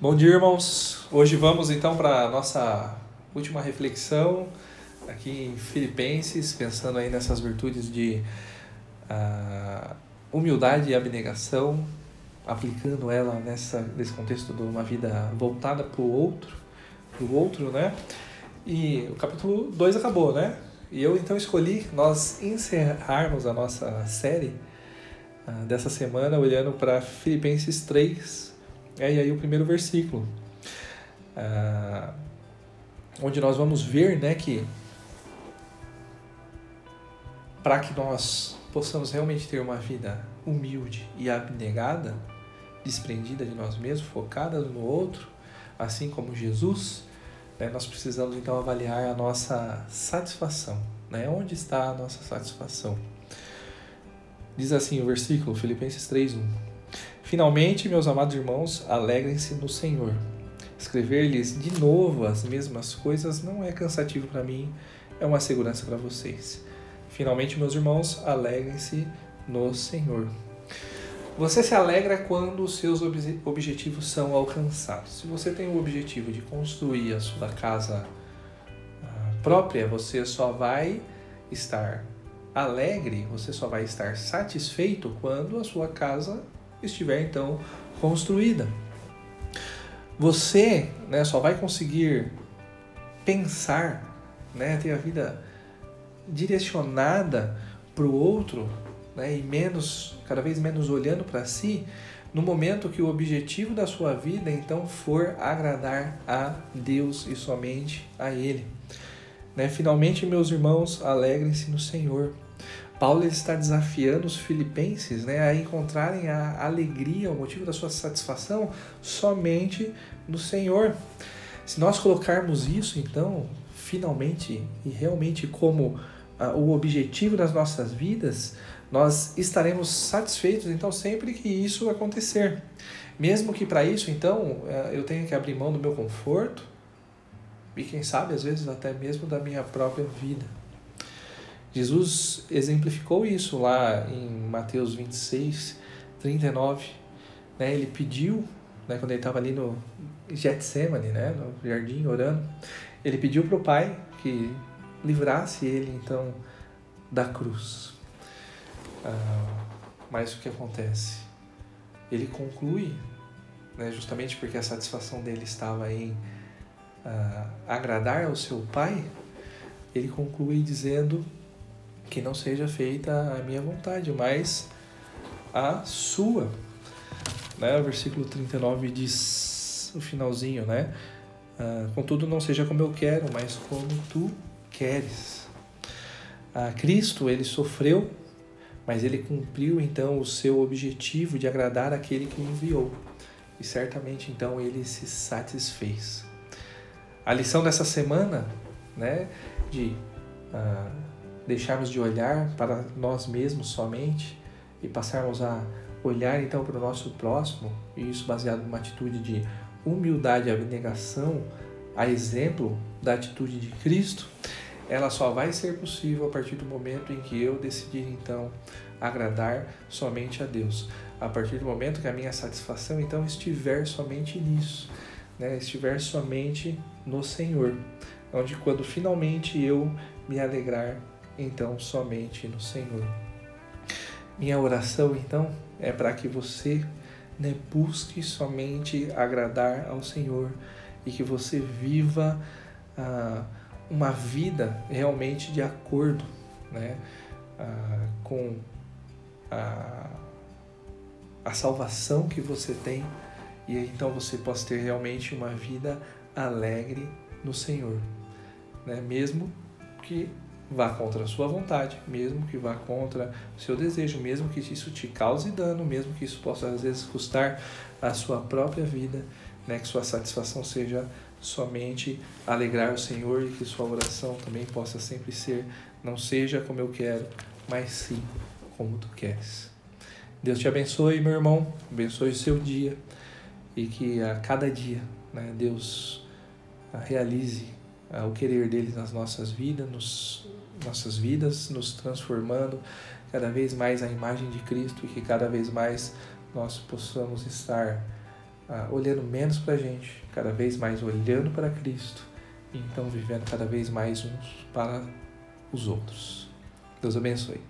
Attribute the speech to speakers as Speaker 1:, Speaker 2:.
Speaker 1: Bom dia, irmãos. Hoje vamos então para a nossa última reflexão aqui em Filipenses, pensando aí nessas virtudes de uh, humildade e abnegação, aplicando ela nessa, nesse contexto de uma vida voltada para o outro, para o outro, né? E o capítulo 2 acabou, né? E eu então escolhi nós encerrarmos a nossa série uh, dessa semana olhando para Filipenses 3, é, e aí o primeiro versículo, uh, onde nós vamos ver né, que para que nós possamos realmente ter uma vida humilde e abnegada, desprendida de nós mesmos, focada no outro, assim como Jesus, né, nós precisamos então avaliar a nossa satisfação. Né? Onde está a nossa satisfação? Diz assim o versículo, Filipenses 3:1. Finalmente, meus amados irmãos, alegrem-se no Senhor. Escrever-lhes de novo as mesmas coisas não é cansativo para mim, é uma segurança para vocês. Finalmente, meus irmãos, alegrem-se no Senhor. Você se alegra quando os seus objetivos são alcançados. Se você tem o objetivo de construir a sua casa ah, própria, você só vai estar alegre, você só vai estar satisfeito quando a sua casa estiver então construída. Você né, só vai conseguir pensar, né, ter a vida direcionada para o outro né, e menos, cada vez menos olhando para si, no momento que o objetivo da sua vida então for agradar a Deus e somente a Ele. Né? Finalmente, meus irmãos, alegrem-se no Senhor. Paulo está desafiando os filipenses né, a encontrarem a alegria, o motivo da sua satisfação somente no Senhor. Se nós colocarmos isso, então, finalmente e realmente como uh, o objetivo das nossas vidas, nós estaremos satisfeitos, então, sempre que isso acontecer. Mesmo que para isso, então, uh, eu tenha que abrir mão do meu conforto e, quem sabe, às vezes até mesmo da minha própria vida. Jesus exemplificou isso lá em Mateus 26, 39. Né? Ele pediu, né, quando ele estava ali no Getsemane, né, no jardim, orando, ele pediu para o Pai que livrasse ele então da cruz. Ah, mas o que acontece? Ele conclui, né, justamente porque a satisfação dele estava em ah, agradar ao seu pai, ele conclui dizendo que não seja feita a minha vontade, mas a sua. Né? O versículo 39 diz, o finalzinho, né? Ah, Contudo, não seja como eu quero, mas como tu queres. Ah, Cristo, ele sofreu, mas ele cumpriu então o seu objetivo de agradar aquele que o enviou. E certamente então ele se satisfez. A lição dessa semana, né, de ah, deixarmos de olhar para nós mesmos somente e passarmos a olhar então para o nosso próximo, e isso baseado numa atitude de humildade e abnegação, a exemplo da atitude de Cristo, ela só vai ser possível a partir do momento em que eu decidir então agradar somente a Deus. A partir do momento que a minha satisfação então estiver somente nisso, né? estiver somente no Senhor, onde quando finalmente eu me alegrar então somente no Senhor. Minha oração então é para que você né, busque somente agradar ao Senhor e que você viva ah, uma vida realmente de acordo né, ah, com a, a salvação que você tem e então você possa ter realmente uma vida alegre no Senhor, né? mesmo que vá contra a sua vontade, mesmo que vá contra o seu desejo, mesmo que isso te cause dano, mesmo que isso possa às vezes custar a sua própria vida, né? que sua satisfação seja somente alegrar o Senhor e que sua oração também possa sempre ser não seja como eu quero, mas sim como tu queres. Deus te abençoe, meu irmão, abençoe o seu dia e que a cada dia, né, Deus realize o querer dele nas nossas vidas, nos nossas vidas, nos transformando cada vez mais à imagem de Cristo e que cada vez mais nós possamos estar ah, olhando menos para a gente, cada vez mais olhando para Cristo e então vivendo cada vez mais uns para os outros. Deus abençoe.